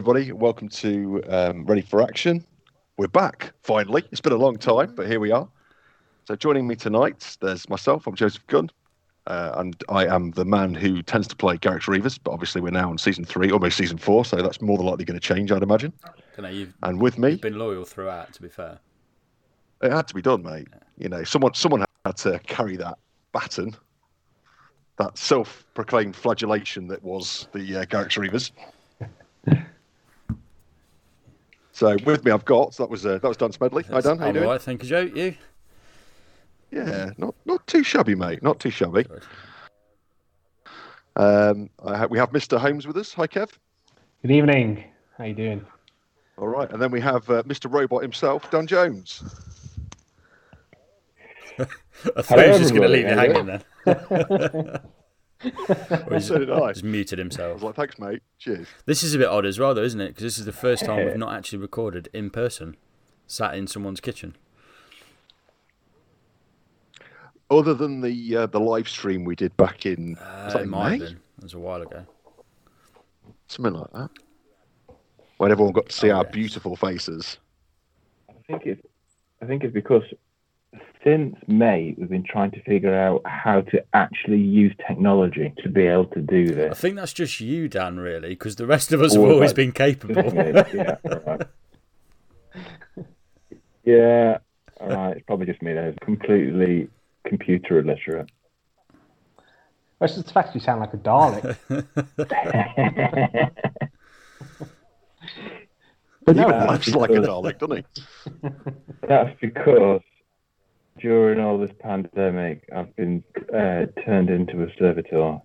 Everybody. Welcome to um, Ready for Action. We're back, finally. It's been a long time, but here we are. So, joining me tonight, there's myself. I'm Joseph Gunn, uh, and I am the man who tends to play Garrek's Reavers, but obviously we're now on season three, almost season four, so that's more than likely going to change, I'd imagine. know, you've, And with me, you've been loyal throughout, to be fair. it had to be done, mate. You know, someone someone had to carry that baton, that self-proclaimed flagellation that was the uh, Garrek's Reavers. So with me, I've got that was uh, that was Dan Smedley. Hi Dan, how you I'm doing? all right, thank you, Joe. You? Yeah, not not too shabby, mate. Not too shabby. Good. Um, I ha- we have Mr. Holmes with us. Hi, Kev. Good evening. How you doing? All right, and then we have uh, Mr. Robot himself, Dan Jones. I thought he was just going to leave you you hanging then. Or he's So did I. just muted himself. I was himself. like, thanks, mate. Cheers. This is a bit odd as well, though, isn't it? Because this is the first time we've not actually recorded in person, sat in someone's kitchen. Other than the uh, the live stream we did back in was Uh, that it in might May? have been. It was a while ago. something like that, when everyone got to see Oh, our yes. beautiful faces. I think it's I think it's because since May we've been trying to figure out how to actually use technology to be able to do this. I think that's just you, Dan, really, because the rest of us have always been capable. yeah, all right. yeah, all right. It's probably just me that is completely computer illiterate. Well, it's just the fact you sound like a Dalek. But no, he that's laughs like a because- Dalek, doesn't he? That's because during all this pandemic, I've been uh, turned into a servitor.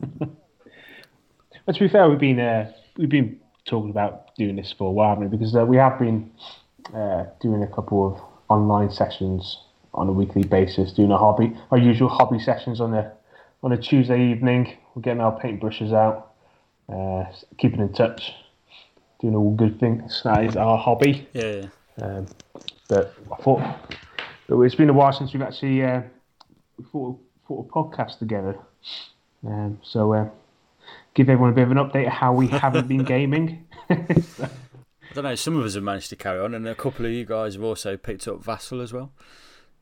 but to be fair, we've been uh, we've been talking about doing this for a while, haven't we? Because uh, we have been uh, doing a couple of online sessions on a weekly basis, doing a hobby, our usual hobby sessions on a on a Tuesday evening. We're getting our paintbrushes out, uh, keeping in touch, doing all good things. That is our hobby. yeah. Um, but I thought but it's been a while since we've actually uh, thought, thought a podcast together. Um, so uh, give everyone a bit of an update of how we haven't been gaming. I don't know. Some of us have managed to carry on, and a couple of you guys have also picked up Vassal as well.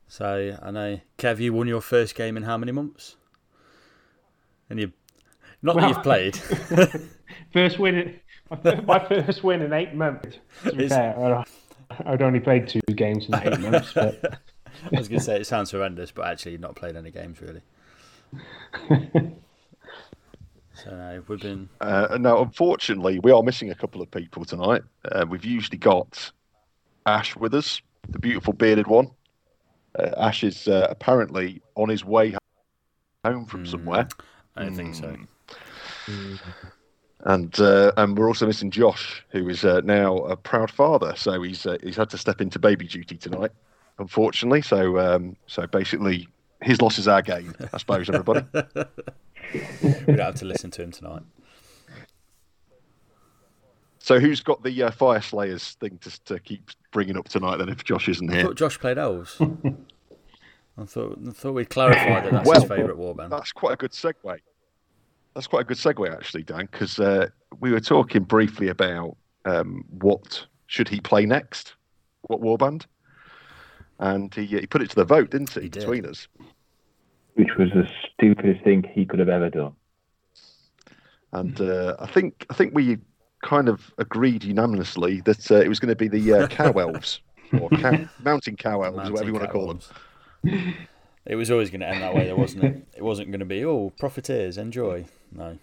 So I know, Kev, you won your first game in how many months? And you, not that you've played. first win, my first win in eight months. To be fair, I'd only played two games in eight months, but I was going to say it sounds horrendous, but actually not played any games really. So no, we've been. Uh, now, unfortunately, we are missing a couple of people tonight. Uh, we've usually got Ash with us, the beautiful bearded one. Uh, Ash is uh, apparently on his way home from Hmm. somewhere, I don't think so. and uh, and we're also missing Josh, who is uh, now a proud father. So he's uh, he's had to step into baby duty tonight, unfortunately. So um, so basically, his loss is our gain, I suppose. Everybody. We don't have to listen to him tonight. so who's got the uh, Fyreslayers thing to to keep bringing up tonight? Then, if Josh isn't I here. thought Josh played elves. I thought I thought we'd clarified that that's Well- his favourite warband. That's quite a good segue. That's quite a good segue, actually, Dan, because uh, we were talking briefly about um, what should he play next, what warband, and he he put it to the vote, didn't he, He did. between us? which was the stupidest thing he could have ever done. And uh, I think I think we kind of agreed unanimously that uh, it was going to be the uh, cow elves or cow, mountain cow elves, Mountain whatever you want to call them. It was always going to end that way, though, wasn't it? It wasn't going to be, oh, profiteers, enjoy. No.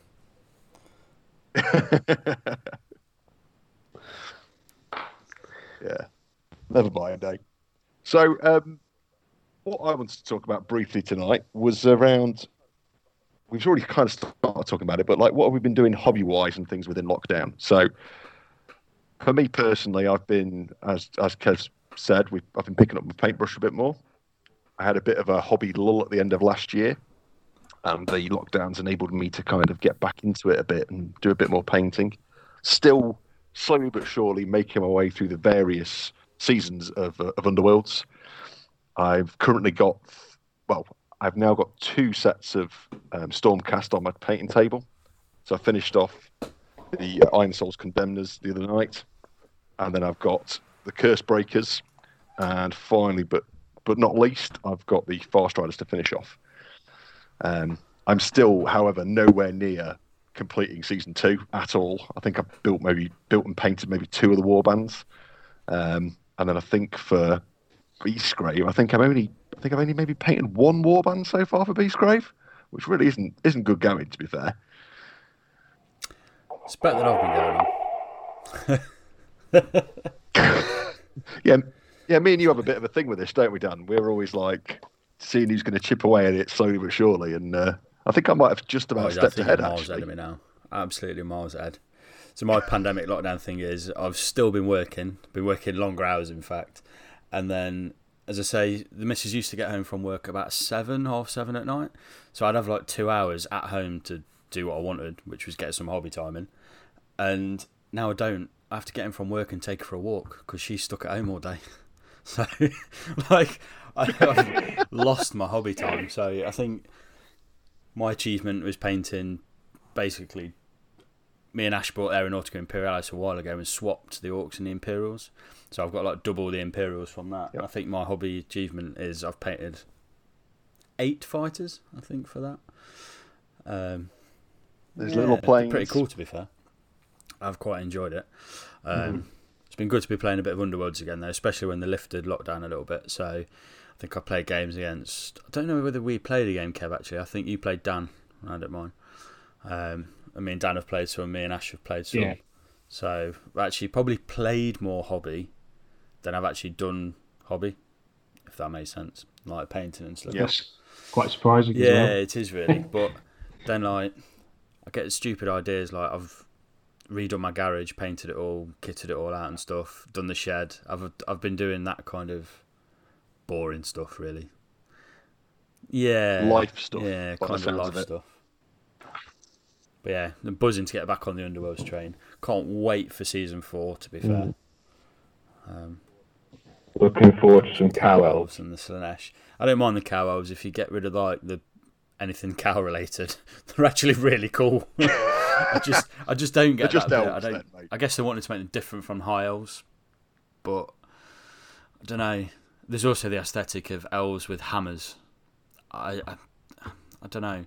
Yeah, never mind, eh? So, um, what I wanted to talk about briefly tonight was around. We've already kind of started talking about it, but like, what have we been doing hobby-wise and things within lockdown? So, for me personally, I've been, as as Kev said, we've I've been picking up my paintbrush a bit more. I had a bit of a hobby lull at the end of last year, and the lockdowns enabled me to kind of get back into it a bit and do a bit more painting. Still slowly but surely making my way through the various seasons of, uh, of Underworlds. I've currently got, well, I've now got two sets of um, Stormcast on my painting table. So I finished off the Ironsoul's Condemnors the other night, and then I've got the Curse Breakers, and finally, but but not least, I've got the Farstriders to finish off. Um, I'm still, however, nowhere near completing season two at all. I think I've built maybe built and painted maybe two of the war bands, um, and then I think for Beastgrave, I think I'm only I think I've only maybe painted one warband so far for Beastgrave, which really isn't isn't good going to be fair. It's better than I've been going on. yeah, yeah. Me and you have a bit of a thing with this, don't we, Dan? We're always like seeing who's going to chip away at it slowly but surely, and uh, I think I might have just about oh, stepped ahead. Miles actually. ahead of me now. Absolutely miles ahead. So my pandemic lockdown thing is I've still been working, been working longer hours in fact, and then as I say, the missus used to get home from work about seven, half seven at night, so I'd have like two hours at home to do what I wanted, which was get some hobby time in, and now I don't. I have to get in from work and take her for a walk because she's stuck at home all day. So, like, I, have lost my hobby time. So I think my achievement was painting basically me and Ash bought Aeronautica Imperialis a while ago and swapped the Orcs and the Imperials. So I've got like double the Imperials from that. Yep. I think my hobby achievement is I've painted eight fighters, I think, for that. Um, There's yeah, little planes. Pretty cool, to be fair. I've quite enjoyed it. Um, mm-hmm. It's been good to be playing a bit of Underworlds again, though, especially when they lifted lockdown a little bit. So I think I played games against. I don't know whether we played a game, Kev. Actually, I think you played Dan. I don't mind. Um, I mean, Dan have played some. Me and Ash have played some. Yeah. So actually, probably played more hobby than I've actually done hobby. If that makes sense, like painting and stuff. Yes, quite surprising. Yeah, well. it is really. but then, like, I get stupid ideas. Like I've redone my garage, painted it all, kitted it all out and stuff. Done the shed. I've I've been doing that kind of boring stuff, really. Yeah, life stuff. Yeah, kind of life of stuff. But yeah, I'm buzzing to get back on the Underworlds train. Can't wait for season four. To be fair, mm. um, looking forward to some cow elves and the Slaanesh. I don't mind the cow elves if you get rid of like the anything cow related. They're actually really cool. I just I just don't get just that. I don't. Then, I guess they wanted to make them different from high elves, but I don't know. There's also the aesthetic of elves with hammers. I, I, I don't know.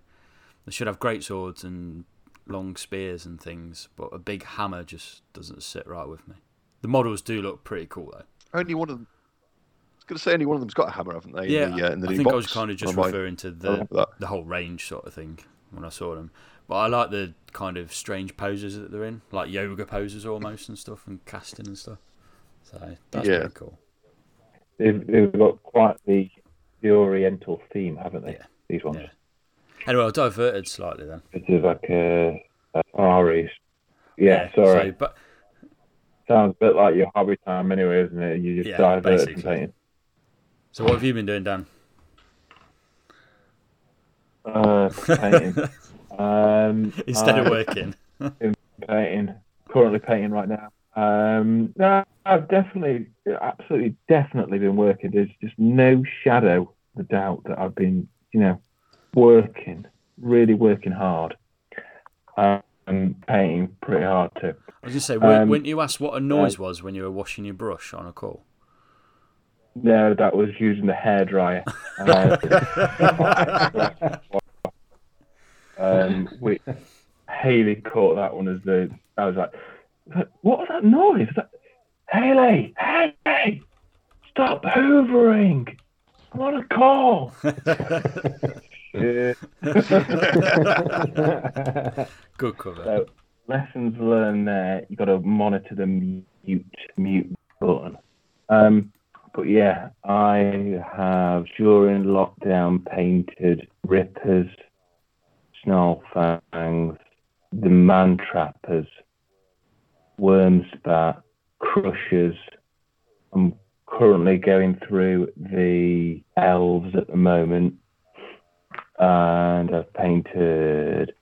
They should have great swords and long spears and things, but a big hammer just doesn't sit right with me. The models do look pretty cool though. Only one of them. I was going to say only one of them's got a hammer, haven't they? Yeah, in the, uh, in the I think box? I was kind of just referring to the the whole range sort of thing when I saw them. But I like the kind of strange poses that they're in, like yoga poses almost and stuff, and casting and stuff. So that's yeah. pretty cool. They've, they've got quite the the Oriental theme, haven't they? Yeah. These ones. Yeah. Anyway, I diverted slightly then. It's like a, a Aries. Yeah, yeah, sorry. So, but sounds a bit like your hobby time, anyway, isn't it? You just yeah, diverted from painting. So, what have you been doing, Dan? Uh, painting. um, Instead uh, of working. painting. Currently painting right now. Um, no, I've definitely, absolutely, definitely been working. There's just no shadow of doubt that I've been, you know, working, really working hard. Um, and painting pretty hard too. I was going to say, um, weren't you asked what a noise uh, was when you were washing your brush on a call? No, that was using the hairdryer. um, we, Haley caught that one as the. I was like, what was that noise? That, Haley, Haley, stop hoovering. I'm on a call. Good cover. So, lessons learned there. You got to monitor the mute mute button. Um, but yeah, I have during lockdown painted rippers, snarl fangs, the man trappers, Wurmspat, Krushas. I'm currently going through the elves at the moment, and I've painted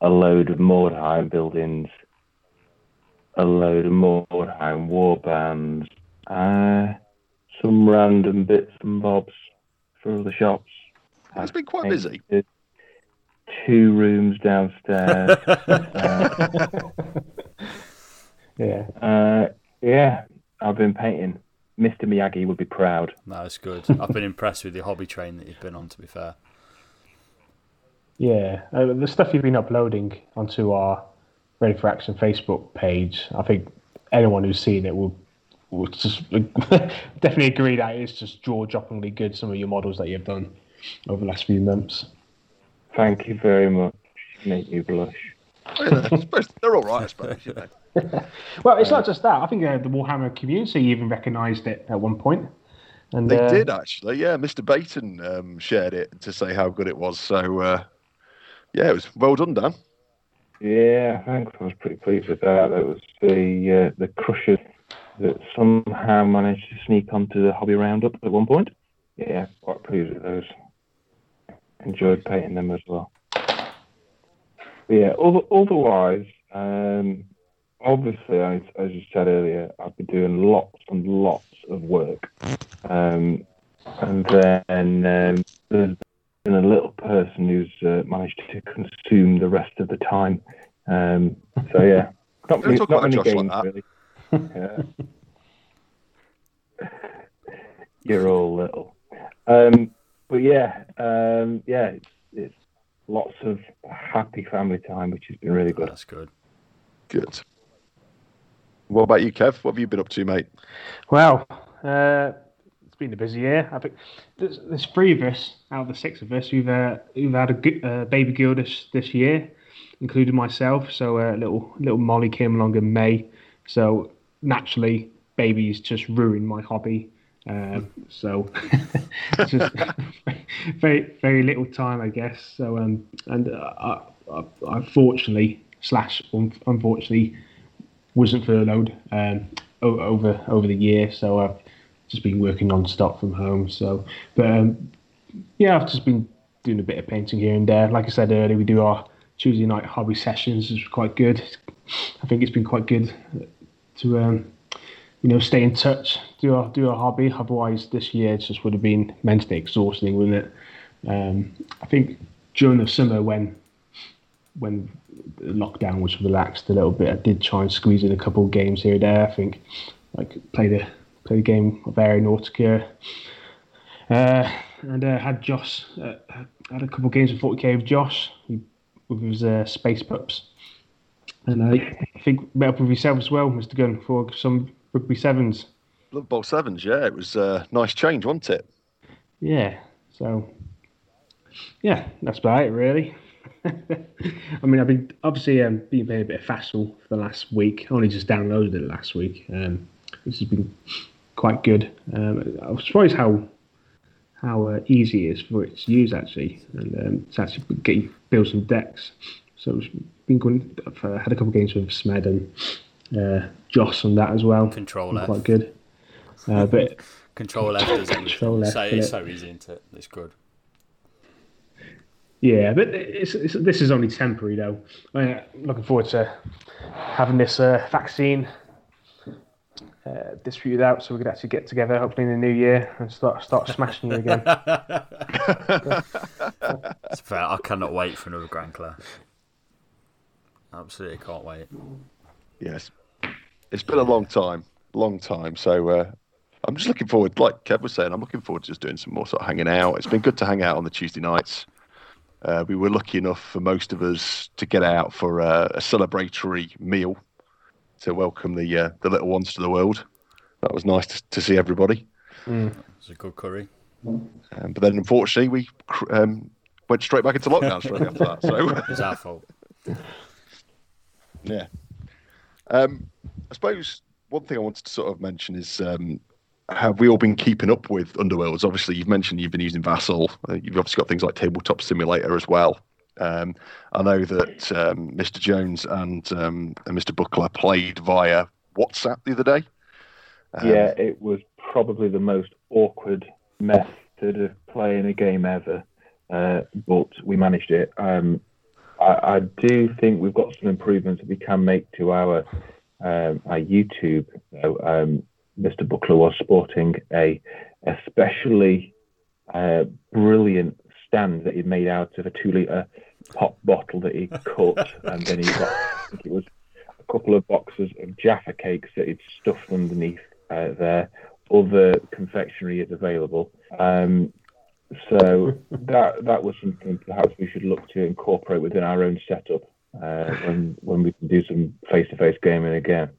a load of Mordheim buildings, a load of Mordheim warbands, uh, some random bits and bobs for the shops. It's been quite busy. Two rooms downstairs. uh, Yeah. Uh, yeah, I've been painting. Mr. Miyagi would be proud. That's good. I've been impressed with the hobby train that you've been on. To be fair, Yeah, uh, the stuff you've been uploading onto our Ready for Action Facebook page, I think anyone who's seen it will will just definitely agree that it's just jaw-droppingly good. Some of your models that you've done over the last few months. Thank you very much. You Make me blush. Yeah, I suppose they're all right, I suppose. You know. Well, it's not just that. I think uh, the Warhammer community even recognised it at one point. And They uh, did actually, yeah. Mr. Baton um, shared it to say how good it was. So, uh, yeah, it was well done, Dan. Yeah, thanks. I was pretty pleased with that. That was the uh, the Krushas that somehow managed to sneak onto the hobby roundup at one point. Yeah, quite pleased with those. Enjoyed painting them as well. But yeah, other, otherwise, um, obviously, as, as you said earlier, I've been doing lots and lots of work. Um, and then um, there's been a little person who's uh, managed to consume the rest of the time. Um, so yeah, not many, talk not about many Josh like games that. really. Yeah. You're all little. Um, but yeah, um, yeah, it's, it's lots of happy family time, which has been really good. that's good. Good. What about you, Kev? What have you been up to, mate? Well, uh, it's been a busy year. I think there's, there's three of us out of the six of us who've uh, who've had a uh, baby girl this this year, including myself. So uh, little little Molly came along in May. So naturally, babies just ruined my hobby. Um, so just very very little time, I guess. So um, and uh, I, I, unfortunately slash un- unfortunately wasn't furloughed um, over over the year, so I've just been working non-stop from home. So, but um, yeah, I've just been doing a bit of painting here and there. Like I said earlier, we do our Tuesday night hobby sessions. It's quite good. I think it's been quite good to um, you know stay in touch, do our do our hobby. Otherwise, this year it just would have been mentally exhausting, wouldn't it? Um, I think during the summer when when lockdown was relaxed a little bit, I did try and squeeze in a couple of games here and there. I think like played a a game of Aeronautica, uh, and uh, had Josh uh, had a couple of games of 40k with Josh he, with his uh, Space Pups, and I think met up with yourself as well, Mister Gunn, for some rugby sevens. Blood Bowl Sevens, yeah. It was a nice change, wasn't it? Yeah, so yeah, that's about it really. I mean, I've been obviously um, been playing a bit of Vassal for the last week. I only just downloaded it last week, um, which has been quite good. Um, I was surprised how how uh, easy it is for it to use actually, and um, to actually get you build some decks. So it's been going. I've uh, had a couple of games with Smed and uh, Joss on that as well. Control Been F. quite good. Uh, but Control F does everything. Control F, so, it's so easy, isn't it? It's good. Yeah, but it's, it's, this is only temporary though. I'm looking forward to having this uh, vaccine uh, distributed out so we could actually get together hopefully in the new year and start start smashing you again. It's fair. I cannot wait for another Grand Clash. Absolutely can't wait. Yes. It's been a long time, long time. So uh, I'm just looking forward, like Kev was saying, I'm looking forward to just doing some more sort of hanging out. It's been good to hang out on the Tuesday nights. Uh, we were lucky enough for most of us to get out for uh, a celebratory meal to welcome the uh, the little ones to the world. That was nice to, to see everybody. It's a good curry. Um, but then, unfortunately, we cr- um, went straight back into lockdown straight after that. So. It's our fault. Yeah. Um, I suppose one thing I wanted to sort of mention is um, have we all been keeping up with Underworlds? Obviously, you've mentioned you've been using Vassal. Uh, you've obviously got things like Tabletop Simulator as well. Um, I know that um, Mr. Jones and, um, and Mr. Buckler played via WhatsApp the other day. Um, yeah, it was probably the most awkward method of playing a game ever, uh, but we managed it. Um, I, I do think we've got some improvements that we can make to our um, our YouTube. So, Mr. Buckler was sporting a especially uh, brilliant stand that he'd made out of a two liter pop bottle that he cut, and then he got I think it was a couple of boxes of Jaffa cakes that he'd stuffed underneath uh, there. Other confectionery is available. Um, so that that was something perhaps we should look to incorporate within our own setup uh, when when we can do some face-to-face gaming again.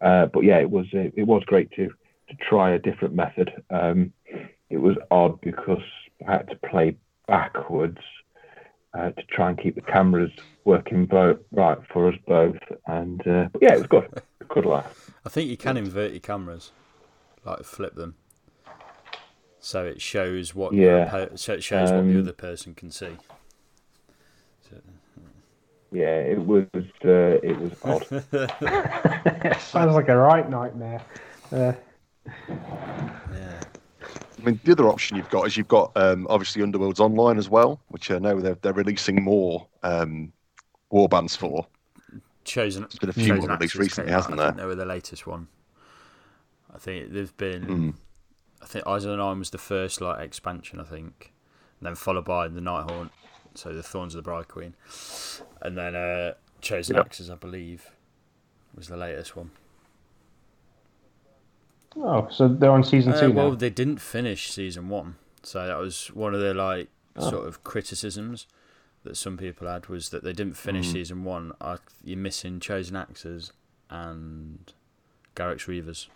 Uh, but yeah, it was it was great to to try a different method. Um, it was odd because I had to play backwards uh, to try and keep the cameras working both right for us both. And uh, yeah, it was good. Good laugh. I think you can invert your cameras, like flip them, so it shows what Yeah. so it shows what Um, the other person can see. So, Yeah, it was uh, it was odd. Sounds like a right nightmare. Uh, I mean, the other option you've got is you've got um, obviously Underworlds Online as well, which I know they're, they're releasing more um, warbands for. chosen. There's been a few more released recently, out. hasn't I think there? they were the latest one. I think they've been. Mm. I think Eyes of the Nine was the first like expansion, I think, and then followed by the Nighthaunt, so the Thorns of the Briar Queen, and then uh, Chosen Yep. Axes, I believe, was the latest one. Oh, so they're on season Uh, two well, now. they didn't finish season one, so that was one of the like Oh. sort of criticisms that some people had was that they didn't finish Mm. season one. I, you're missing Chosen Axes and Garrek's Reavers,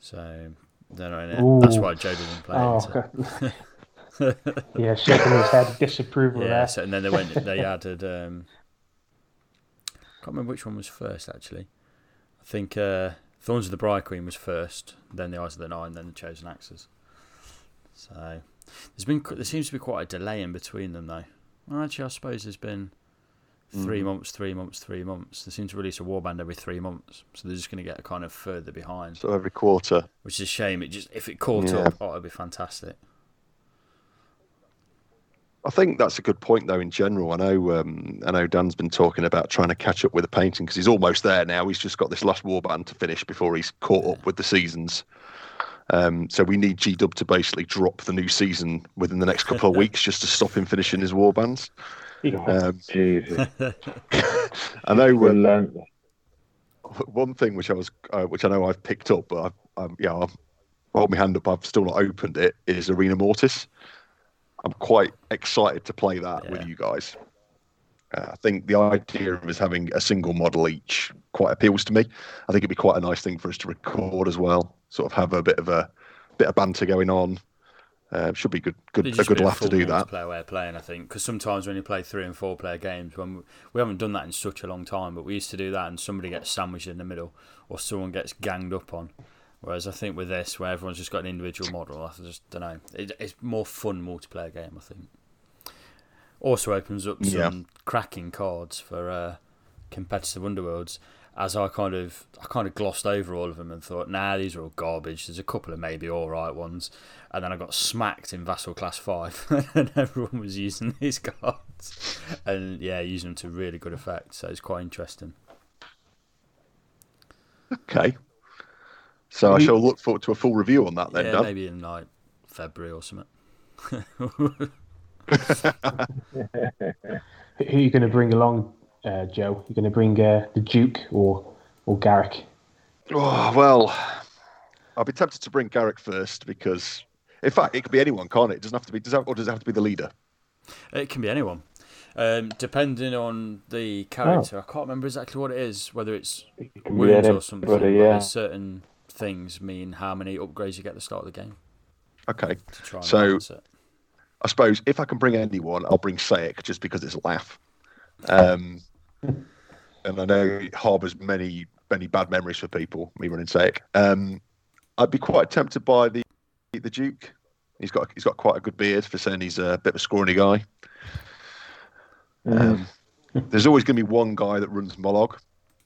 so they're not in it. That's why Joe didn't play Oh, it. so- yeah, shaking his head, disapproval Yeah, there. so, and then they went. They added. Um, I can't remember which one was first actually. I think uh, Thorns of the Briar Queen was first, then the Eyes of the Nine, then the Chosen Axes. So there's been there seems to be quite a delay in between them though. Well, actually, I suppose there's been three Mhm. months, three months, three months. They seem to release a warband every three months, so they're just going to get kind of further behind, So every quarter. which is a shame. It just if it caught Yeah. up, oh, it'd be fantastic. I think that's a good point, though. In general, I know um, I know Dan's been talking about trying to catch up with the painting because he's almost there now. He's just got this last warband to finish before he's caught up with the seasons. Um, so we need G Dub to basically drop the new season within the next couple of weeks just to stop him finishing his warbands. Um, Jesus, I know um, one thing which I was, uh, which I know I've picked up, but I've, um, yeah, I've hold my hand up. I've still not opened it. Is Arena Mortis. I'm quite excited to play that with you guys. Uh, I think the idea of us having a single model each quite appeals to me. I think it'd be quite a nice thing for us to record as well. Sort of have a bit of a bit of banter going on. Uh, should be good, good, a good laugh to do that. multiplayer way of playing, I think, because sometimes when you play three and four player games, when we, we haven't done that in such a long time, but we used to do that, and somebody gets sandwiched in the middle, or someone gets ganged up on. Whereas I think with this, where everyone's just got an individual model, I just don't know. It, it's more fun multiplayer game, I think. Also opens up some Yeah. cracking cards for uh, competitive underworlds. As I kind of, I kind of glossed over all of them and thought, nah, these are all garbage. There's a couple of maybe all right ones, and then I got smacked in Vassal Clash Five, and everyone was using these cards, and yeah, using them to really good effect. So it's quite interesting. Okay. So I shall look forward to a full review on that then, yeah, Dan. maybe in like February or something. Who are you going to bring along, uh, Joe? You're going to bring uh, the Duke or or Garrek? Oh, well, I'll be tempted to bring Garrek first because, in fact, it could be anyone, can't it? It doesn't have to be, does that, or does it have to be the leader? It can be anyone, um, depending on the character. I can't remember exactly what it is, whether it's It can wounds or something. but yeah. there's certain things mean how many upgrades you get at the start of the game Okay. to try and So- it. I suppose if I can bring anyone, I'll bring Saek just because it's a laugh. Um, and I know it harbours many, many bad memories for people, me running Saek. Um, I'd be quite tempted by the the Duke. He's got he's got quite a good beard for saying he's a bit of a scrawny guy. Um, there's always going to be one guy that runs Mollog,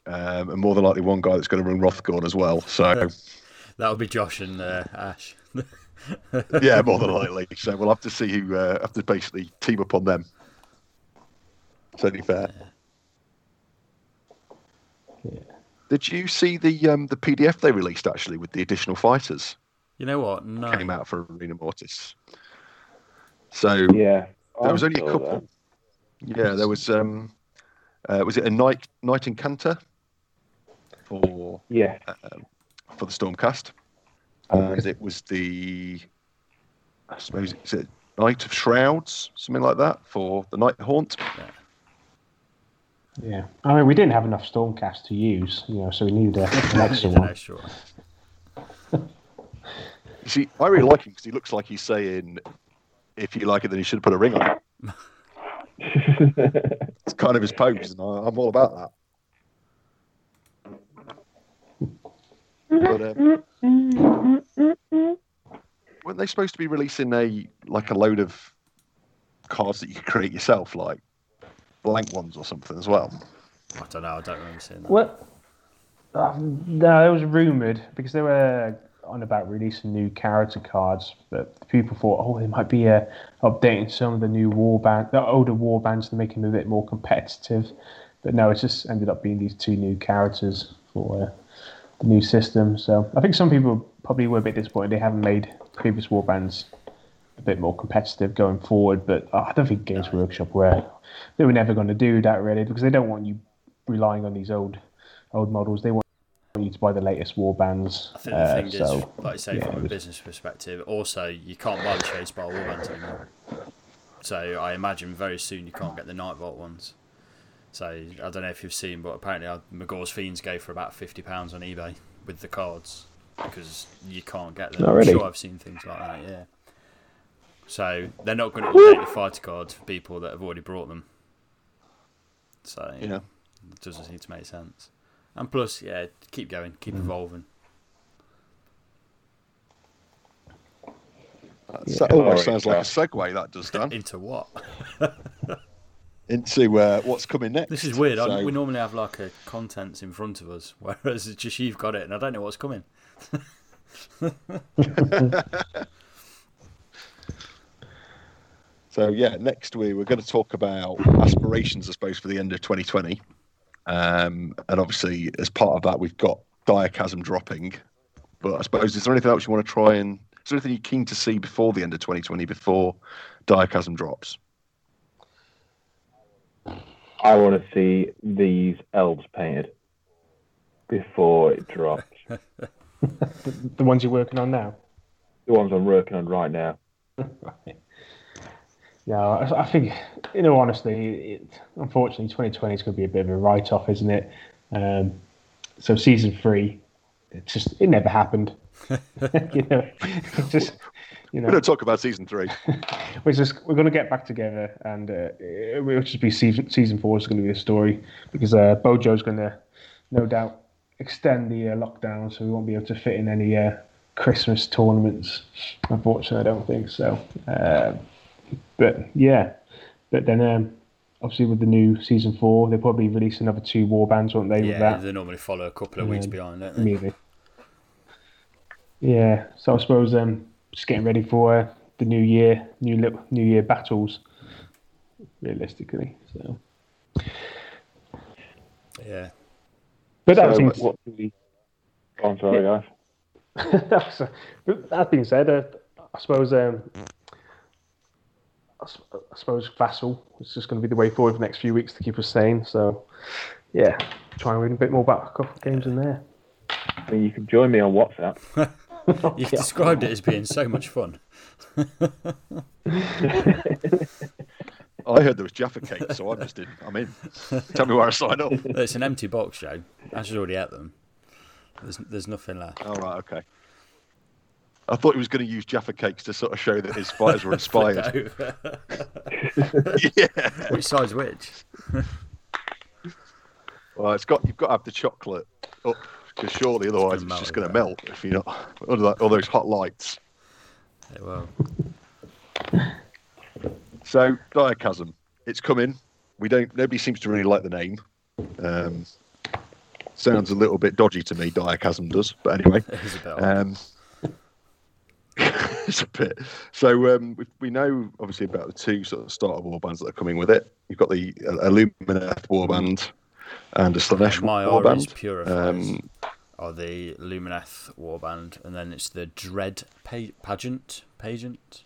um, and more than likely one guy that's going to run Hrothgorn as well. So That would be Josh and uh, Ash. yeah, more than likely. So we'll have to see who uh, have to basically team up on them. It's only fair. Yeah. Did you see the um, the PDF they released actually with the additional fighters You know what? No. came out for Arena Mortis? So Yeah, there was only a saw couple. Yeah, there was um, Uh, was it a Knight Knight Incantor for Yeah. Um, for the Stormcast? And it was the I suppose it's a Knight of Shrouds, something like that, for the Nighthaunt. Yeah, I mean, we didn't have enough Stormcast to use, you know, so we needed a, an extra one. one. You see, I really like him because he looks like he's saying, "If you like it, then you should put a ring on it." It's kind of his pose, and I, I'm all about that. But, um, weren't they supposed to be releasing a like a load of cards that you could create yourself, like blank ones or something as well? I don't know. I don't remember seeing that. What? Um, no, it was rumored because they were on about releasing new character cards, but people thought, oh, they might be uh, updating some of the new war band, the older war bands to make them a bit more competitive. But no, it just ended up being these two new characters for uh, the new system. So I think some people probably were a bit disappointed they haven't made previous war bands a bit more competitive going forward. But uh, I don't think Games Workshop were they were never going to do that really because they don't want you relying on these old old models. They want you to buy the latest war bands. I think the Uh, thing so, is, like I say, yeah, from a business perspective, also you can't buy the Chase Bar Warbands anymore. So I imagine very soon you can't get the Nightvault ones. So I don't know if you've seen, but apparently uh, Magore's Fiends go for about fifty pounds on eBay with the cards because you can't get them. Oh, Already? I'm sure I've seen things like that. Yeah. So they're not going to update the fighter cards for people that have already brought them. So Yeah. it doesn't seem to make sense. And plus, yeah, keep going, keep evolving. That Yeah. almost Sorry, sounds like a segue. That does, Dan, Into what? into uh, what's coming next. This is weird. So- we normally have like a contents in front of us, whereas it's just you've got it, and I don't know what's coming. So yeah, next we we're going to talk about aspirations, I suppose, for the end of 2020, um, and obviously as part of that we've got Direchasm dropping. But I suppose is there anything else you want to try and is there anything you're keen to see before the end of 2020 before Direchasm drops? I want to see these elves painted before it drops. the ones you're working on now. the ones I'm working on right now. Yeah, I, I think, in all honesty, it, unfortunately, 2020 is going to be a bit of a write-off, isn't it? Um, so season three, it just it never happened. you know, just you We're know, going to talk about season three. we're just we're going to get back together, and uh, it will just be season season four is going to be the story because uh, Bojo's going to no doubt extend the uh, lockdown, so we won't be able to fit in any uh, Christmas tournaments. Unfortunately, I don't think so. Um but yeah, but then um, obviously with the new season four, they'll probably release another two war bands, won't they? with Yeah, that they normally follow a couple of weeks Um, behind, don't they? immediately. Yeah, so I suppose um, just getting ready for uh, the new year, new li- new year battles. Realistically, so. Yeah, But that So, being, What do we? Oh, I'm sorry, guys. that's, but that being said, uh, I suppose um, I, s- I suppose Vassal is just going to be the way forward for the next few weeks to keep us sane. So, yeah, try and win a bit more about a couple of games in there. I mean, you can join me on WhatsApp. you've described it as being so much fun. I heard there was Jaffa cake, so I'm just in. I'm in. Tell me where I sign up. It's an empty box, Joe. Ash's already ate them. There's there's nothing left. All right, okay. I thought he was going to use Jaffa cakes to sort of show that his fighters were inspired. yeah. which side's which? Well, it's got you've got to have the chocolate up because surely otherwise gonna it's just going to melt if you're not under that, all those hot lights. Yeah, well, So Direchasm, it's coming. We don't. Nobody seems to really like the name. Um, sounds a little bit dodgy to me. Direchasm does, but anyway. it is a bit. Um, it's a bit. So um, we, we know obviously about the two sort of starter war bands that are coming with it. You've got the uh, Illumineth war band and a Slaanesh My war band. Um, are the Lumineth warband, and then it's the Dread pa- Pageant. Pageant?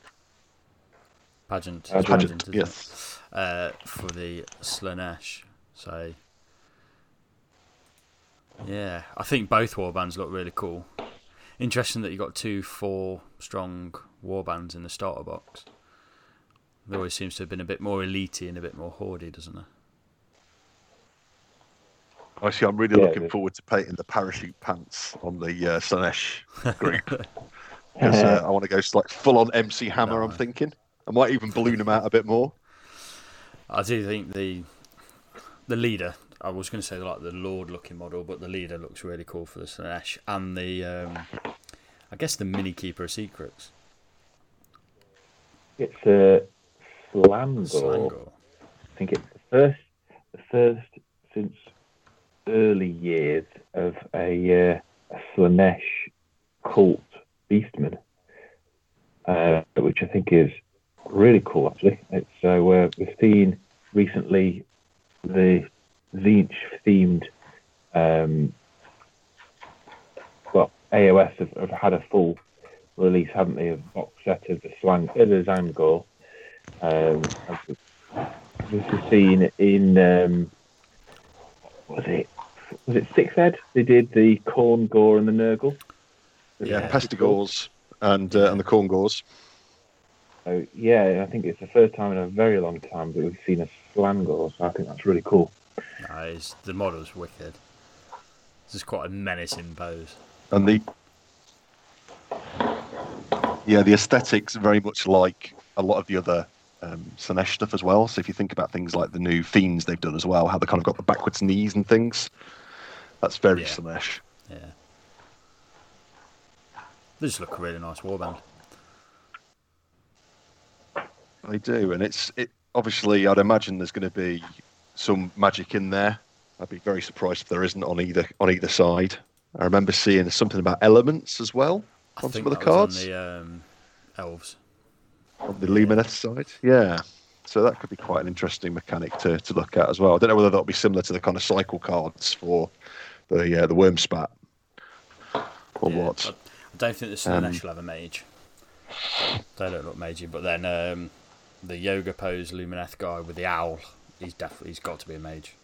Pageant. Pageant, Pageant, yes. Uh, for the Slaanesh. So yeah, I think both warbands look really cool. Interesting that you got two four strong warbands in the starter box. There always seems to have been a bit more elite and a bit more hoardy, doesn't there? Actually, I'm really Yeah, looking the- forward to painting the parachute pants on the uh, Slaanesh group because uh, I want to go like full on MC Hammer. I'm No. thinking I might even balloon them out a bit more. I do think the the leader. I was going to say like the Lord looking model, but the leader looks really cool for the Slaanesh and the um, I guess the Mini Keeper of Secrets. It's a Slaangor. Slaangor. I think it's the first, the first since early years of a, uh, Slaanesh cult beastman, uh, which I think is really cool. Actually, it's uh, we've seen recently the Tzeentch themed. Um, well, AOS have, have had a full release, haven't they, of box set of the Slang, uh, the Tzaangor. Um, this is seen in um, what was it? Was it Six Ed? They did the Khorngor and the Nurgle. Yeah, Yeah. Pestigors and uh, and the Khorngors. So yeah, I think it's the first time in a very long time that we've seen a Slaangor. So I think that's really cool. Nice. The model's wicked. This is quite a menacing pose. and the yeah the aesthetics very much like a lot of the other um, Slaanesh stuff as well. So if you think about things like the new fiends they've done as well, how they kind of got the backwards knees and things, that's very Yeah. Slaanesh. Yeah. They just look a really nice warband. They do, and it's it. Obviously, I'd imagine there's going to be some magic in there. I'd be very surprised if there isn't on either on either side. I remember seeing something about elements as well I on some of the cards on the um, elves. on the Lumineth side. Yeah, so that could be quite an interesting mechanic to, to look at as well. I don't know whether that'll be similar to the kind of cycle cards for the uh, the Wurmspat or Yeah, what. I, I don't think the Um, Slaanesh will have a mage. They don't look magey, but then um, the yoga pose Lumineth guy with the owl, he's definitely he's got to be a mage.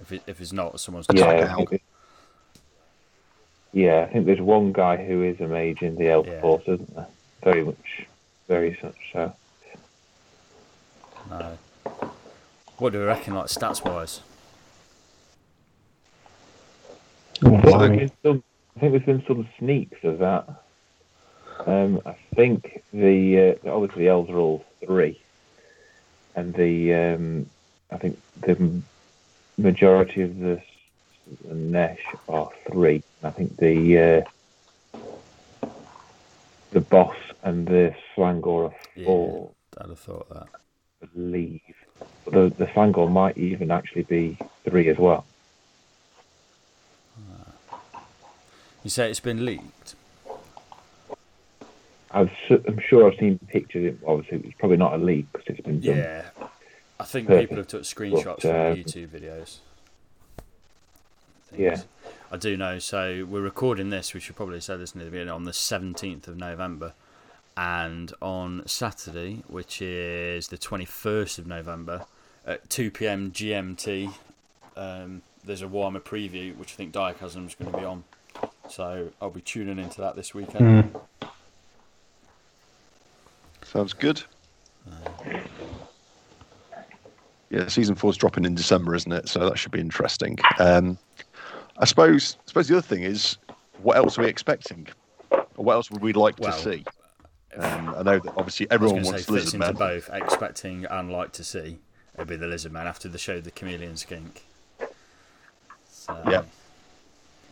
If it, if it's not, someone's got Yeah, to I think yeah. I think there's one guy who is a mage in the Elf Yeah. Force, isn't there? Very much, very much so. No. What do we reckon, like stats wise? Oh, I think, there's blimey. been some, I think there's been some sneaks of that. Um, I think the uh, obviously the elves are all three, and the um, I think the majority of the, Nesh are three. I think the uh, the boss and the Slaangor are Yeah. four, I'd have thought that. I believe. But the, the Slaangor might even actually be three as well. You say it's been leaked? I've, su- I'm sure I've seen pictures. Obviously, it's probably not a leak because it's been done. Yeah. I think Perfect. people have took screenshots But, from uh, YouTube videos. Yeah. I do know. So we're recording this. We should probably say this in the beginning on the seventeenth of November, and on Saturday, which is the twenty-first of November, at two p.m. GMT, um, there's a warmer preview, which I think Direchasm is going to be on. So I'll be tuning into that this weekend. Mm. Sounds good. Yeah, season four's dropping in December, isn't it? So that should be interesting. Um, I suppose. I suppose the other thing is, what else are we expecting? Or what else would we like Well, to see? Um, I know that obviously everyone going to wants say fits Lizard into Man. both, expecting and like to see. It'd be the Lizard Man after they showed the Chameleon Skink. So, Yeah.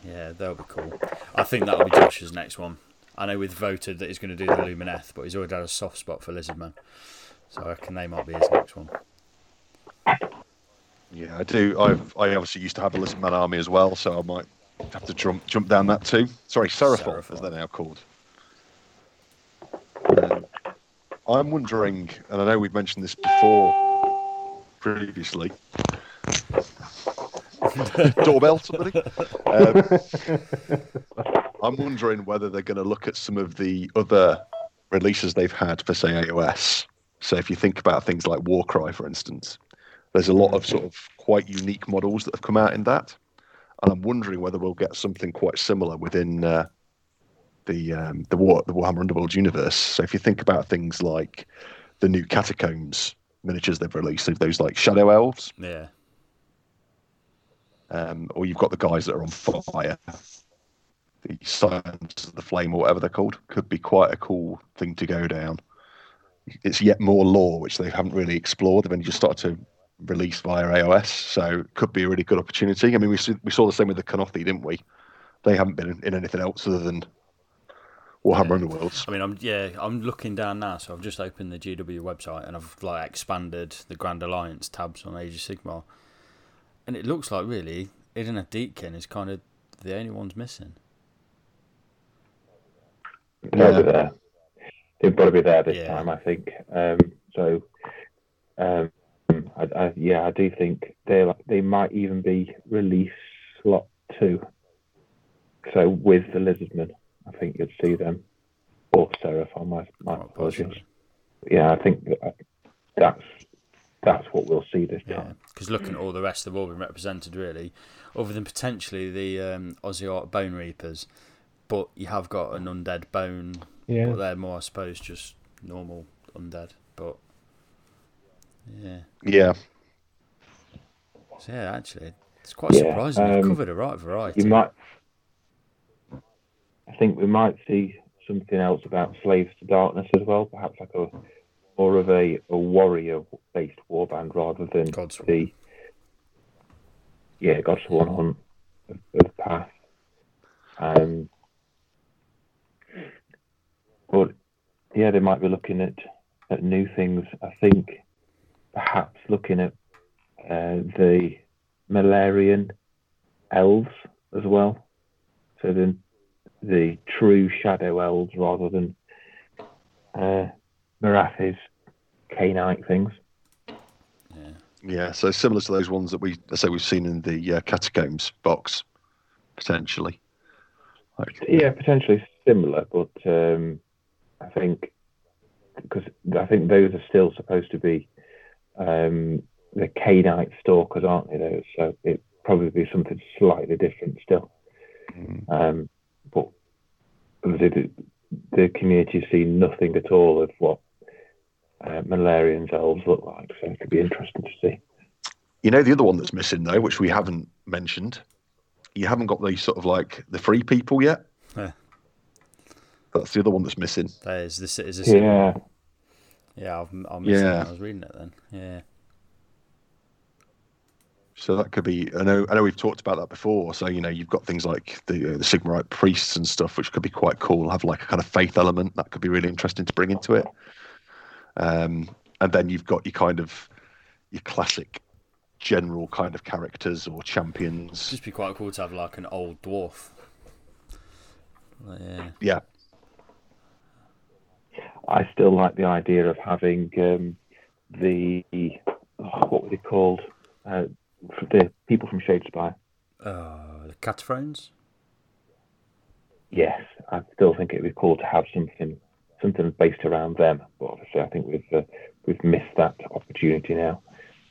Yeah, that'll be cool. I think that'll be Josh's next one. I know we've voted that he's going to do the Lumineth, but he's already had a soft spot for Lizardman. So I reckon they might be his next one. Yeah, I do. I've I obviously used to have a Lizard Man army as well, so I might have to jump jump down that too. Sorry, Seraphon, as they're now called. Um, I'm wondering, and I know we've mentioned this before previously. Doorbell, somebody. Um, I'm wondering whether they're going to look at some of the other releases they've had for, say, AOS. So if you think about things like Warcry, for instance, There's a lot of sort of quite unique models that have come out in that, and I'm wondering whether we'll get something quite similar within uh, the um, the War the Warhammer Underworld universe. So if you think about things like the new catacombs miniatures they've released, those like shadow elves, Yeah. Um, or you've got the guys that are on fire, the Scions of the Flame, or whatever they're called, could be quite a cool thing to go down. It's yet more lore which they haven't really explored. They've only just started to release via AOS, so it could be a really good opportunity. I mean, we saw, we saw the same with the Kanothi, didn't we? They haven't been in, in anything else other than Warhammer Yeah. Underworlds. I mean, I'm yeah, I'm looking down now, so I've just opened the GW website and I've like expanded the Grand Alliance tabs on Age of Sigmar, and it looks like really Idoneth Deepkin is kind of the only ones missing. They'll Yeah. be there. They've got to be there this Yeah. time, I think. Um, so, um, I, I, yeah, I do think they they might even be release slot two. So with the Lizardmen, I think you'd see them, or Seraphon. My my Quite apologies. Yeah, I think that, that's that's what we'll see this Yeah, time. because looking at all the rest, they've all been represented really, other than potentially the um, Ossiarch Bonereapers. But you have got an undead bone, Yeah. but they're more, I suppose, just normal undead. But yeah, Yeah, so yeah, actually, it's quite Yeah, surprising. You've um, covered a right variety. You might. I think we might see something else about slaves to darkness as well. Perhaps like a more of a, a warrior-based warband rather than Godsworn. the yeah Godsworn hunt of, of Path. Um, but yeah, they might be looking at at new things. I think perhaps looking at uh, the Malerion elves as well. So then the true shadow elves rather than uh, Morathi's Khainite things. yeah. yeah. So similar to those ones that we I say we've seen in the uh, catacombs box, potentially. Like, Yeah, potentially similar, but um, I think because I think those are still supposed to be um, the Khainite stalkers, aren't they? Those, so it probably be something slightly different still. mm, Um, but the, the community has seen nothing at all of what uh, Malerion's elves look like, so it could be interesting to see. You know the other one that's missing though, which we haven't mentioned. You haven't got the sort of like the free people yet. Yeah. That's the other one that's missing. There's this is this Yeah, yeah. I've, I'm missing Yeah. it. I was reading it then. Yeah. So that could be. I know. I know we've talked about that before. So you know, you've got things like the uh, the Sigmarite priests and stuff, which could be quite cool. Have like a kind of faith element that could be really interesting to bring into it. Um, and then you've got your kind of your classic general kind of characters or champions. it Just be quite cool to have like an old dwarf. Like, yeah. Yeah, I still like the idea of having um, the oh, what were they called? Uh, the people from Shadespire. Uh, the Katophranes? Yes, I still think it'd be cool to have something something based around them. But obviously, I think we've uh, we've missed that opportunity now.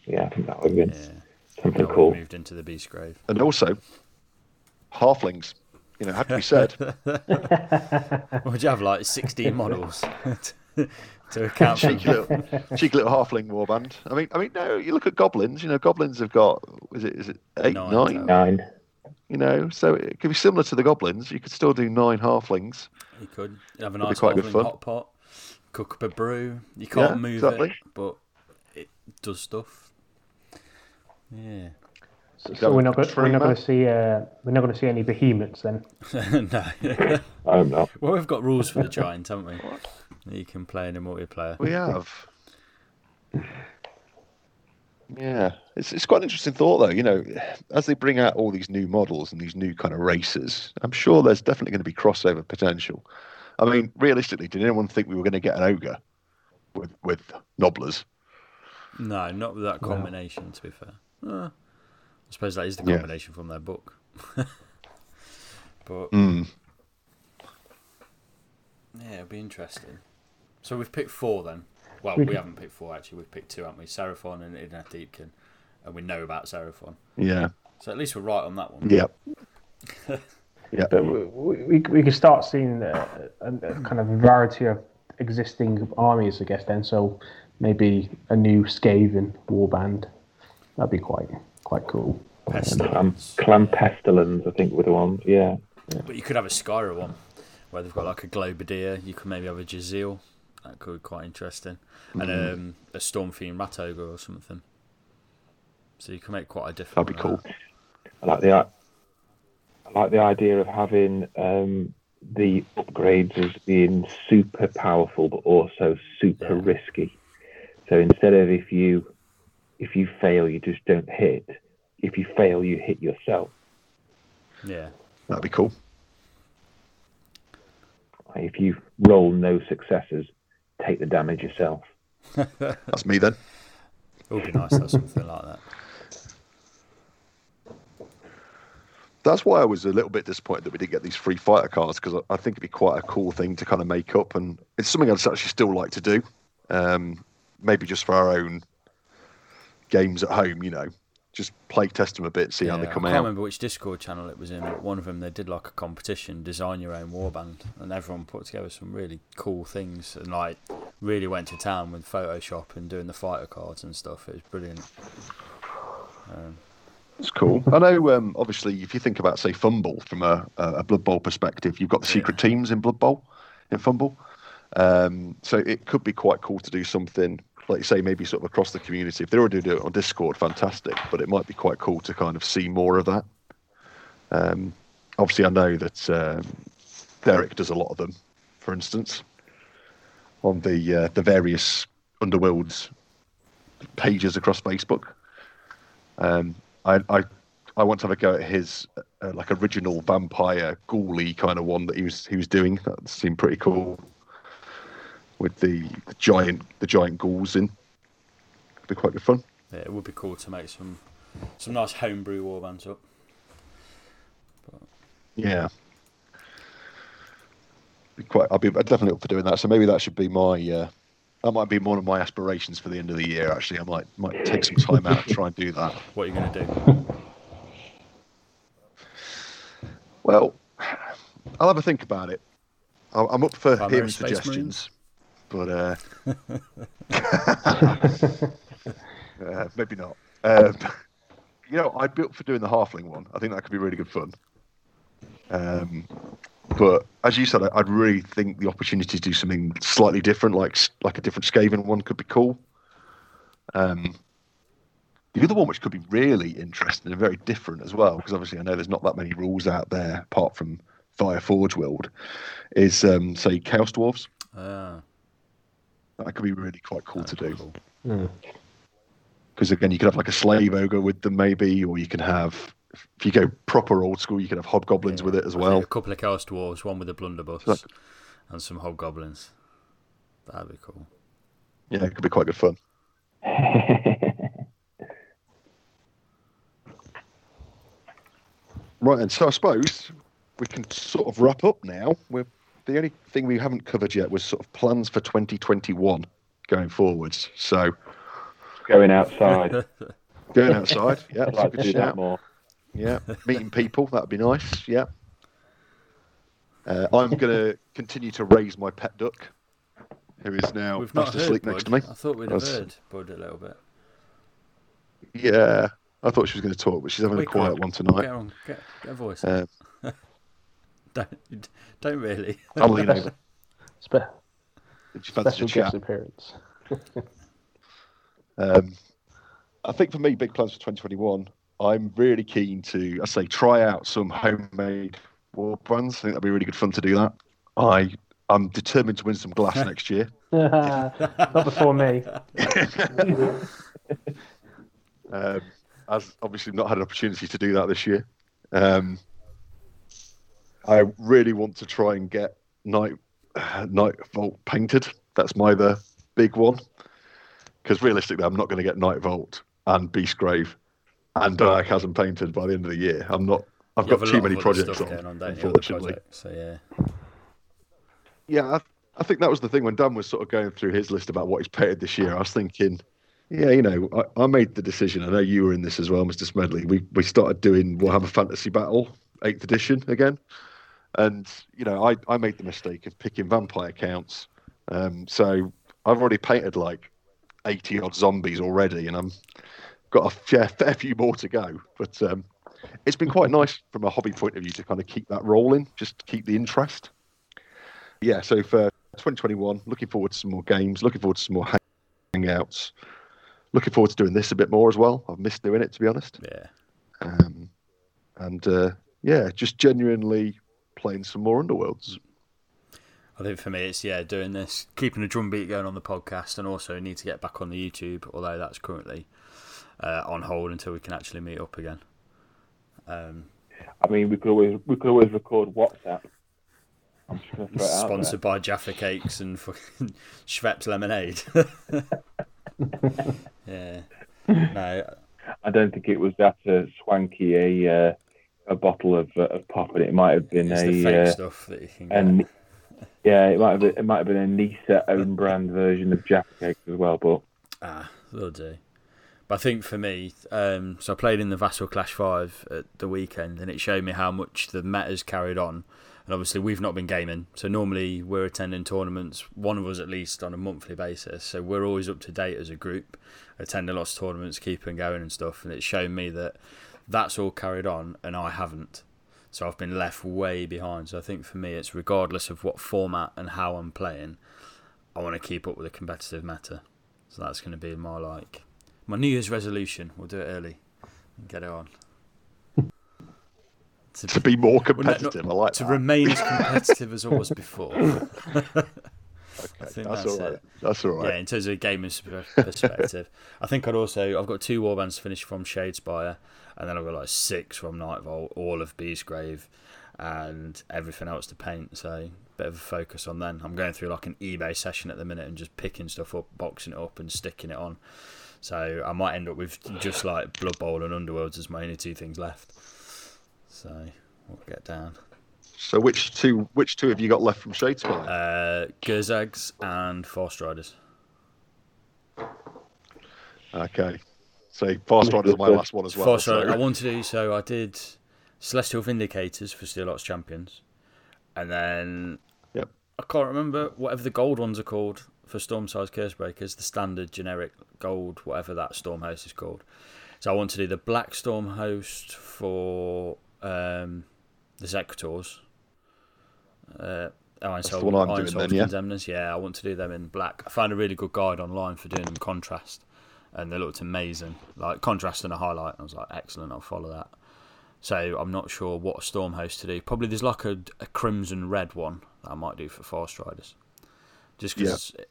Yeah, I think that would have been Yeah. something Now cool. moved into the Beastgrave. and also halflings. You know, had to be said. Would you have like 16 models to account for? cheeky little, cheeky little halfling warband. I mean, I mean, no. You look at goblins. You know, goblins have got is it is it eight, Nine, nine? so- Nine. You know, so it could be similar to the goblins. You could still do nine halflings. You could have a nice quite good halfling fun. hot pot, cook up a brew. You can't Yeah, move exactly. it, but it does stuff. Yeah. So, so we're not with going we're not going to see uh, we're not going to see any behemoths then. no. I'm not. well, we've got rules for the giant, haven't we? That You can play in a multiplayer. We have. Yeah, it's it's quite an interesting thought though. You know, as they bring out all these new models and these new kind of races, I'm sure there's definitely going to be crossover potential. I mean, realistically, did anyone think we were going to get an ogre with with nobblers? No, not with that combination. To be fair, Uh, I suppose that is the Yeah. combination from their book. but Mm. yeah, it'll be interesting. So we've picked four then. Well, We we haven't picked four actually. We've picked two, haven't we? Seraphon and Idoneth Deepkin. And we know about Seraphon. Yeah. So at least we're right on that one. Yeah. yeah. But we, we, we can start seeing a, a, a kind of variety of existing armies, I guess. Then, so maybe a new Skaven warband. That'd be quite quite cool. Clan, Pestilens. Clan Pestilens, I think, were the ones. Yeah. But you could have a Skryre one where they've got like a Globadier. You could maybe have a Jezzail. That could be quite interesting. And Mm. um, a Stormfiend Rat Ogre or something. So you can make quite a difference. That'd be cool. I like the I like the idea of having um, the upgrades as being super powerful but also super Yeah. risky. So instead of if you if you fail you just don't hit. If you fail you hit yourself. Yeah. That'd be cool. If you roll no successes, take the damage yourself. That's me then. It would be nice to have something like that. That's why I was a little bit disappointed that we didn't get these free fighter cards because I I think it'd be quite a cool thing to kind of make up, and it's something I'd actually still like to do. Um, maybe just for our own games at home, you know, just play test them a bit, see how they come out. I can't out. remember which Discord channel it was in, but one of them they did like a competition, design your own warband, and everyone put together some really cool things and like really went to town with Photoshop and doing the fighter cards and stuff. It was brilliant. Um, It's cool. I know. Um, obviously, if you think about say Fumble from a, a Blood Bowl perspective, you've got the secret teams in Blood Bowl, in Fumble. Um, so it could be quite cool to do something like you say, maybe sort of across the community. If they already do it on Discord, fantastic. But it might be quite cool to kind of see more of that. Um, obviously, I know that um, Derek does a lot of them. For instance, on the uh, the various underworlds pages across Facebook. Um, I, I I want to have a go at his uh, like original vampire ghouly kind of one that he was he was doing. That seemed pretty cool. With the, the giant the giant ghouls in, It'd be quite good fun. yeah, it would be cool to make some some nice homebrew warbands up. Yeah, be quite. I'd be definitely up for doing that. So maybe that should be my. Uh, that might be one of my aspirations for the end of the year. Actually, I might might take some time out and try and do that. What are you going to do? Well, I'll have a think about it. I- I'm up for hearing suggestions, but uh, uh, maybe not. Um, you know, I'd be up for doing the halfling one. I think that could be really good fun. Um, but as you said, I- I'd really think the opportunity to do something slightly different, like like a different Skaven one, could be cool. Um, the other one, which could be really interesting and very different as well, because obviously I know there's not that many rules out there apart from via Forge World, is um, say Chaos Dwarves. Ah, That could be really quite cool to do. be cool. Mm. Because again, you could have like a slave ogre with them, maybe, or you can have, if you go proper old school, you can have hobgoblins Yeah, with it as well. A couple of chaos dwarves, one with a blunderbuss, Like- and some hobgoblins. That'd be cool. Yeah, it could be quite good fun. Right, and so I suppose we can sort of wrap up now. We're, the only thing we haven't covered yet was sort of plans for 2021 going forwards. So Going outside. going outside, yeah, I'd a like to good do that more. Yeah, meeting people, that'd be nice. Yeah. Uh, I'm going to continue to raise my pet duck, who is now We've not fast asleep Bud. next to me. I thought we'd have That's- heard Bud a little bit. Yeah, I thought she was going to talk, but she's having Wake a quiet up. one Get tonight. on, get, get a voice. Uh, don't, don't really. I'll lean over. Spe- special a chat. guest appearance. Um, I think for me, big plans for 2021. I'm really keen to, I say, try out some homemade war brands. I think that'd be really good fun to do that. I I'm determined to win some glass next year. Not before me. Um, I've obviously not had an opportunity to do that this year. Um, I really want to try and get Night Night Vault painted. That's my the big one. Because realistically, I'm not going to get Nightvault and Beastgrave and Direchasm painted by the end of the year. I'm not. I've You got too many projects on, on, don't you, other unfortunately. projects, So yeah, Yeah, I, I think that was the thing when Dan was sort of going through his list about what he's painted this year. I was thinking, Yeah, you know, I, I, made the decision. I know you were in this as well, Mr. Smedley. We we started doing Warhammer Fantasy Battle Eighth Edition again, and you know, I I made the mistake of picking vampire counts. Um, so I've already painted like eighty odd zombies already, and I'm got a fair, fair few more to go. But um, it's been quite nice from a hobby point of view to kind of keep that rolling, just keep the interest. Yeah, so for 2021, looking forward to some more games, looking forward to some more hangouts looking forward to doing this a bit more as well. I've missed doing it to be honest. Yeah. Um, and uh, yeah, just genuinely playing some more Underworlds. I think for me, it's yeah, doing this, keeping a drum beat going on the podcast, and also need to get back on the YouTube, although that's currently uh, on hold until we can actually meet up again. Um, I mean, we could always we could always record WhatsApp. sponsored by Jaffa Cakes and fucking Schweppes Lemonade. yeah. No. I don't think it was that uh, swanky a uh, a bottle of uh, of pop, and it might have been it's a uh, stuff that you can get. yeah, it might have been, it might have been a Nisa own brand version of Jaffa Cake as well, but ah, will do. But I think for me, um, so I played in the Vassal Clash Five at the weekend, and it showed me how much the meta's carried on and obviously we've not been gaming. So normally we're attending tournaments, one of us at least on a monthly basis. So we're always up to date as a group, attending lots of tournaments, keeping going and stuff. And it's shown me that that's all carried on, and I haven't. So I've been left way behind. So I think for me, it's regardless of what format and how I'm playing, I want to keep up with the competitive meta. So that's going to be my like my New Year's resolution. We'll do it early and get it on to, to be more competitive. Well, I like to that. remain as competitive as always before. Okay, that's, that's all right. It. That's all right. Yeah, in terms of a gaming perspective, I think I'd also I've got two warbands finished from Shadespire, and then I've got like six from Nightvault, all of Beastgrave, and everything else to paint. So bit of a focus on then. I'm going through like an eBay session at the minute and just picking stuff up, boxing it up, and sticking it on. So I might end up with just like Blood Bowl and Underworlds as my only two things left. So we'll get down. So which two which two have you got left from Shadespire? Uh, Gurzags and Farstriders. Okay. So Farstriders are my last one as well. Force so. I wanted to do so I did Celestial Vindicators for Steelheart's Champions. And then yep. I can't remember whatever the gold ones are called for Stormsire's Cursebreakers, the standard generic gold, whatever that Storm Host is called. So I want to do the Black Storm Host for um, the Executors. Uh, Iron That's Soul, Iron doing then, yeah? yeah, I want to do them in black. I found a really good guide online for doing them contrast, and they looked amazing. Like contrast and a highlight. I was like, excellent. I'll follow that. So I'm not sure what a storm host to do. Probably there's like a, a crimson red one that I might do for Farstriders. Just because yeah.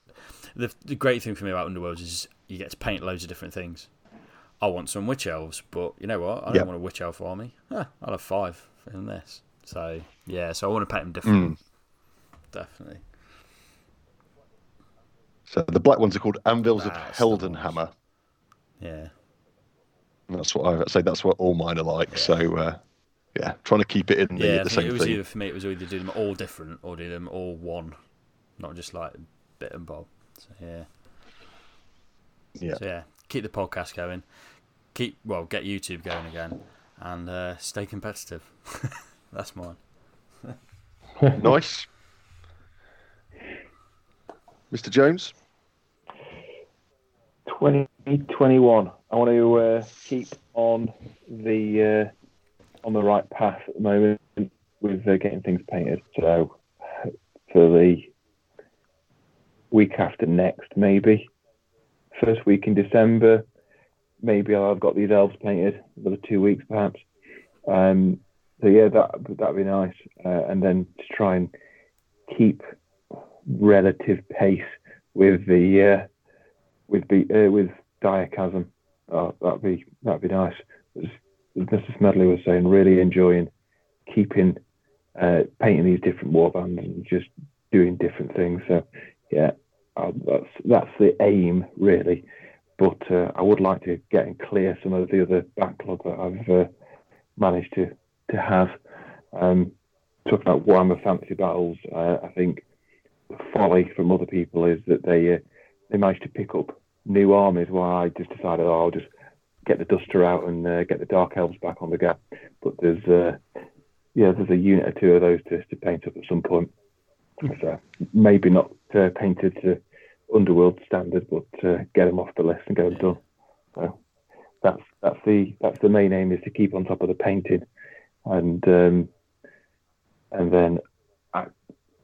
the the great thing for me about Underworlds is you get to paint loads of different things. I want some witch elves, but you know what? I don't want a witch elf army. Ah, I'll have five in this. So yeah, so I want to paint them different. Mm. Definitely. So the black ones are called Anvils that's of Heldenhammer. Yeah. that's what I say. That's what all mine are like. Yeah. So uh, yeah, trying to keep it in the, yeah, the same it was thing. Either, for me, it was either do them all different or do them all one, not just like bit and bob. So yeah. Yeah. So, yeah, keep the podcast going, keep well, get YouTube going again, and uh, stay competitive. That's mine. nice, Mr. Jones. 2021. I want to uh, keep on the uh, on the right path at the moment with uh, getting things painted. So for the week after next, maybe first week in December, maybe I've got these elves painted another two weeks perhaps. Um, so yeah, that that'd be nice, uh, and then to try and keep relative pace with the uh, with the uh, with Direchasm. Oh, that'd be that'd be nice. As, as Mr. Smedley was saying, really enjoying keeping uh, painting these different warbands and just doing different things. So yeah, uh, that's that's the aim really. But uh, I would like to get and clear some of the other backlog that I've uh, managed to to have. Um, talking about Warhammer Fantasy Battles, uh, I think the folly from other people is that they uh, they managed to pick up new armies where I just decided oh, I'll just get the duster out and uh, get the dark elves back on the gap. But there's uh, yeah, there's a unit or two of those to, to paint up at some point. So maybe not uh, painted to underworld standard, but uh, get them off the list and get them done. So that's that's the that's the main aim is to keep on top of the painting, and um, and then I,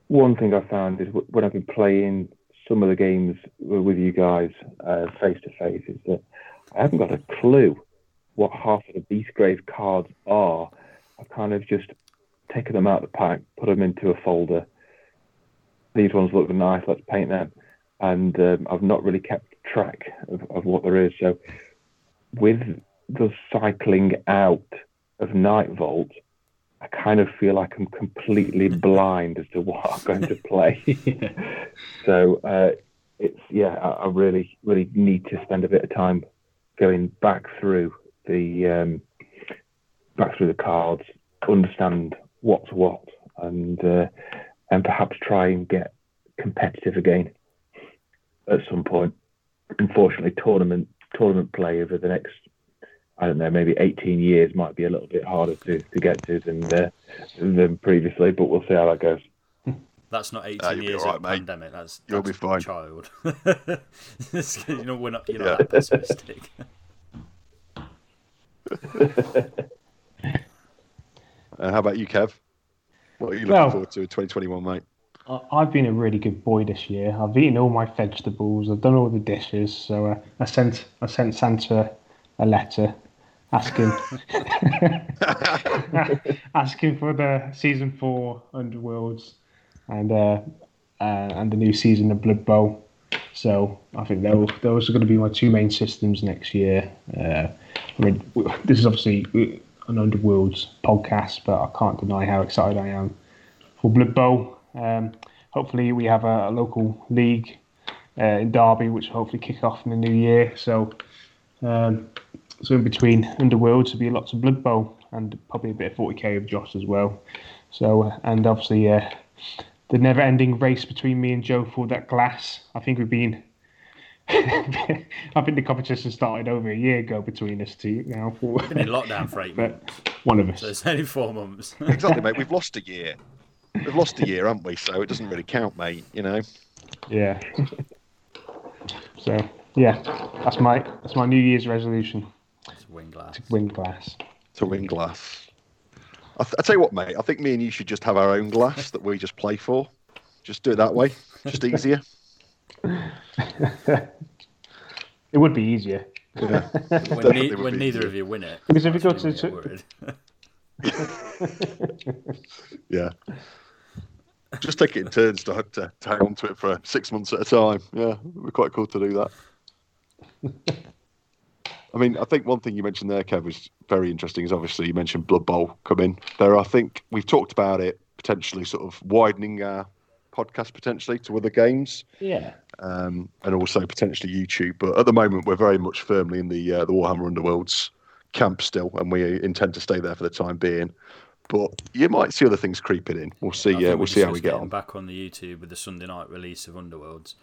one thing I found is when I've been playing some of the games with you guys face to face is that I haven't got a clue what half of the Beastgrave cards are. I've kind of just taken them out of the pack, put them into a folder. These ones look nice, let's paint them. And um, I've not really kept track of, of what there is. So with the cycling out of Nightvault, I kind of feel like I'm completely blind as to what I'm going to play. so uh, it's yeah, I, I, really really need to spend a bit of time going back through the um, back through the cards, understand what's what, and uh, and perhaps try and get competitive again at some point. Unfortunately, tournament tournament play over the next I don't know, maybe 18 years might be a little bit harder to, to get to than uh, than previously, but we'll see how that goes. That's not 18 uh, years right, of mate. pandemic. That's, you'll be fine, child. you know, we're not. You're not yeah. that pessimistic. uh, how about you, Kev? What are you looking well, forward to in 2021, mate? I've been a really good boy this year. I've eaten all my vegetables. I've done all the dishes. So uh, I sent I sent Santa a letter asking asking for the season four Underworlds and uh, uh, and the new season of Blood Bowl. So I think those those are going to be my two main systems next year. Uh, I mean, this is obviously an Underworlds podcast, but I can't deny how excited I am for Blood Bowl. Um, hopefully, we have a, a local league uh, in Derby, which will hopefully kick off in the new year. So um, so in between Underworlds, there'll be lots of Blood Bowl and probably a bit of 40k of Josh as well. So and obviously uh, the never-ending race between me and Joe for that glass. I think we've been. I think the competition started over a year ago between us two now. For, been in lockdown for eight months. One of us. So it's only four months. exactly, mate. We've lost a year. We've lost a year, haven't we? So it doesn't really count, mate. You know. Yeah. so yeah, that's my that's my New Year's resolution. It's Win glass. To win glass. To win glass. I, th- I tell you what, mate. I think me and you should just have our own glass that we just play for. Just do it that way. Just easier. it would be easier. Yeah, when, ne- when neither easier. of you win it. Because if you go to. yeah. Just take it in turns to, to, to hang on to it for six months at a time. Yeah, it'd be quite cool to do that. I mean, I think one thing you mentioned there, Kev, was very interesting. Is obviously you mentioned Blood Bowl coming there. I think we've talked about it potentially sort of widening our podcast potentially to other games. Yeah. Um, and also potentially YouTube. But at the moment, we're very much firmly in the uh, the Warhammer Underworlds camp still, and we intend to stay there for the time being. But you might see other things creeping in. We'll see. Yeah, uh, we'll see how we get on. Back on the YouTube with the Sunday night release of Underworlds,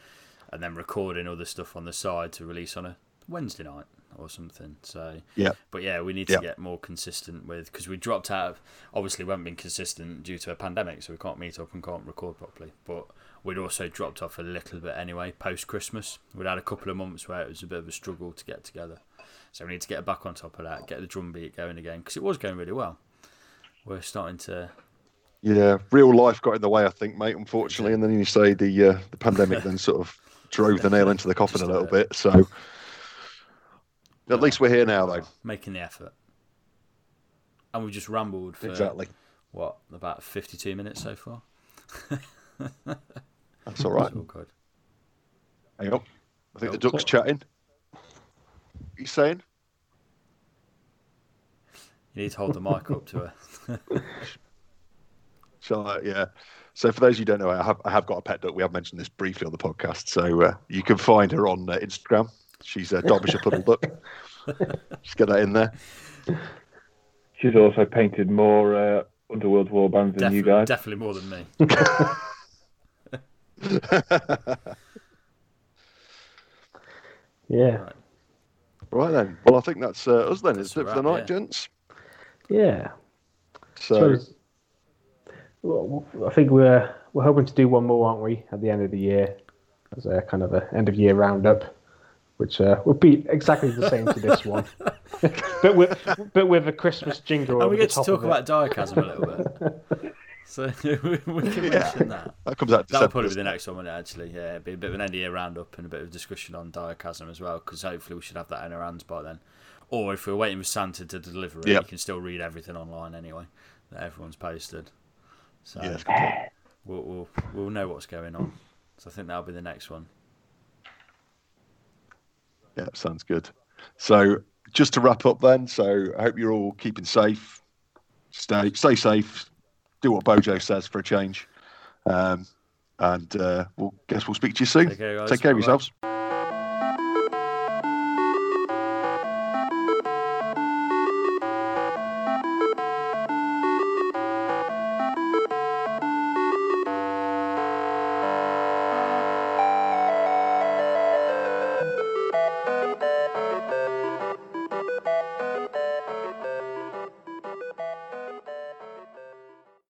and then recording other stuff on the side to release on a Wednesday night or something. So yeah, but yeah, we need to get more consistent with because we dropped out. Of, obviously, we haven't been consistent due to a pandemic, so we can't meet up and can't record properly. But we'd also dropped off a little bit anyway post Christmas. We'd had a couple of months where it was a bit of a struggle to get together, so we need to get back on top of that, get the drum beat going again because it was going really well. We're starting to yeah, real life got in the way, I think, mate. Unfortunately, and then you say the uh, the pandemic then sort of drove the nail into the coffin a little bit. So at least we're here now, though. Making the effort. And we've just rambled for exactly what about fifty-two minutes so far. That's all right. all good. Hang on, I think the duck's chatting. What are you saying. You need to hold the mic up to her. Shall I? Yeah. So for those you don't know, I have I have got a pet duck. We have mentioned this briefly on the podcast, so uh, you can find her on uh, Instagram. She's a Derbyshire Puddle Duck. Just get that in there. She's also painted more uh, Underworld warbands than you guys. Definitely more than me. Yeah. Right. Right then. Well, I think that's uh, us then, That's isn't it, a for the night, yeah. gents? Yeah. So, So, well, I think we're we're hoping to do one more, aren't we, at the end of the year, as a kind of a end of year roundup, which uh, would be exactly the same to this one, but with but with a Christmas jingle. And over we the get to talk about Direchasm a little bit. So we can Yeah. mention that. that comes out That'll probably be the next one, won't it, actually. Yeah, it'll be a bit of an end of year roundup and a bit of discussion on Direchasm as well, because hopefully we should have that in our hands by then. Or if we're waiting for Santa to deliver it, Yep. you can still read everything online anyway that everyone's posted. So Yeah, we'll, we'll, we'll know what's going on. So I think that'll be the next one. Yeah, sounds good. So, just to wrap up then, so I hope you're all keeping safe. Stay stay safe. Do what Bojo says for a change. Um, and uh, we'll guess we'll speak to you soon. Take care, guys. Take care of yourselves.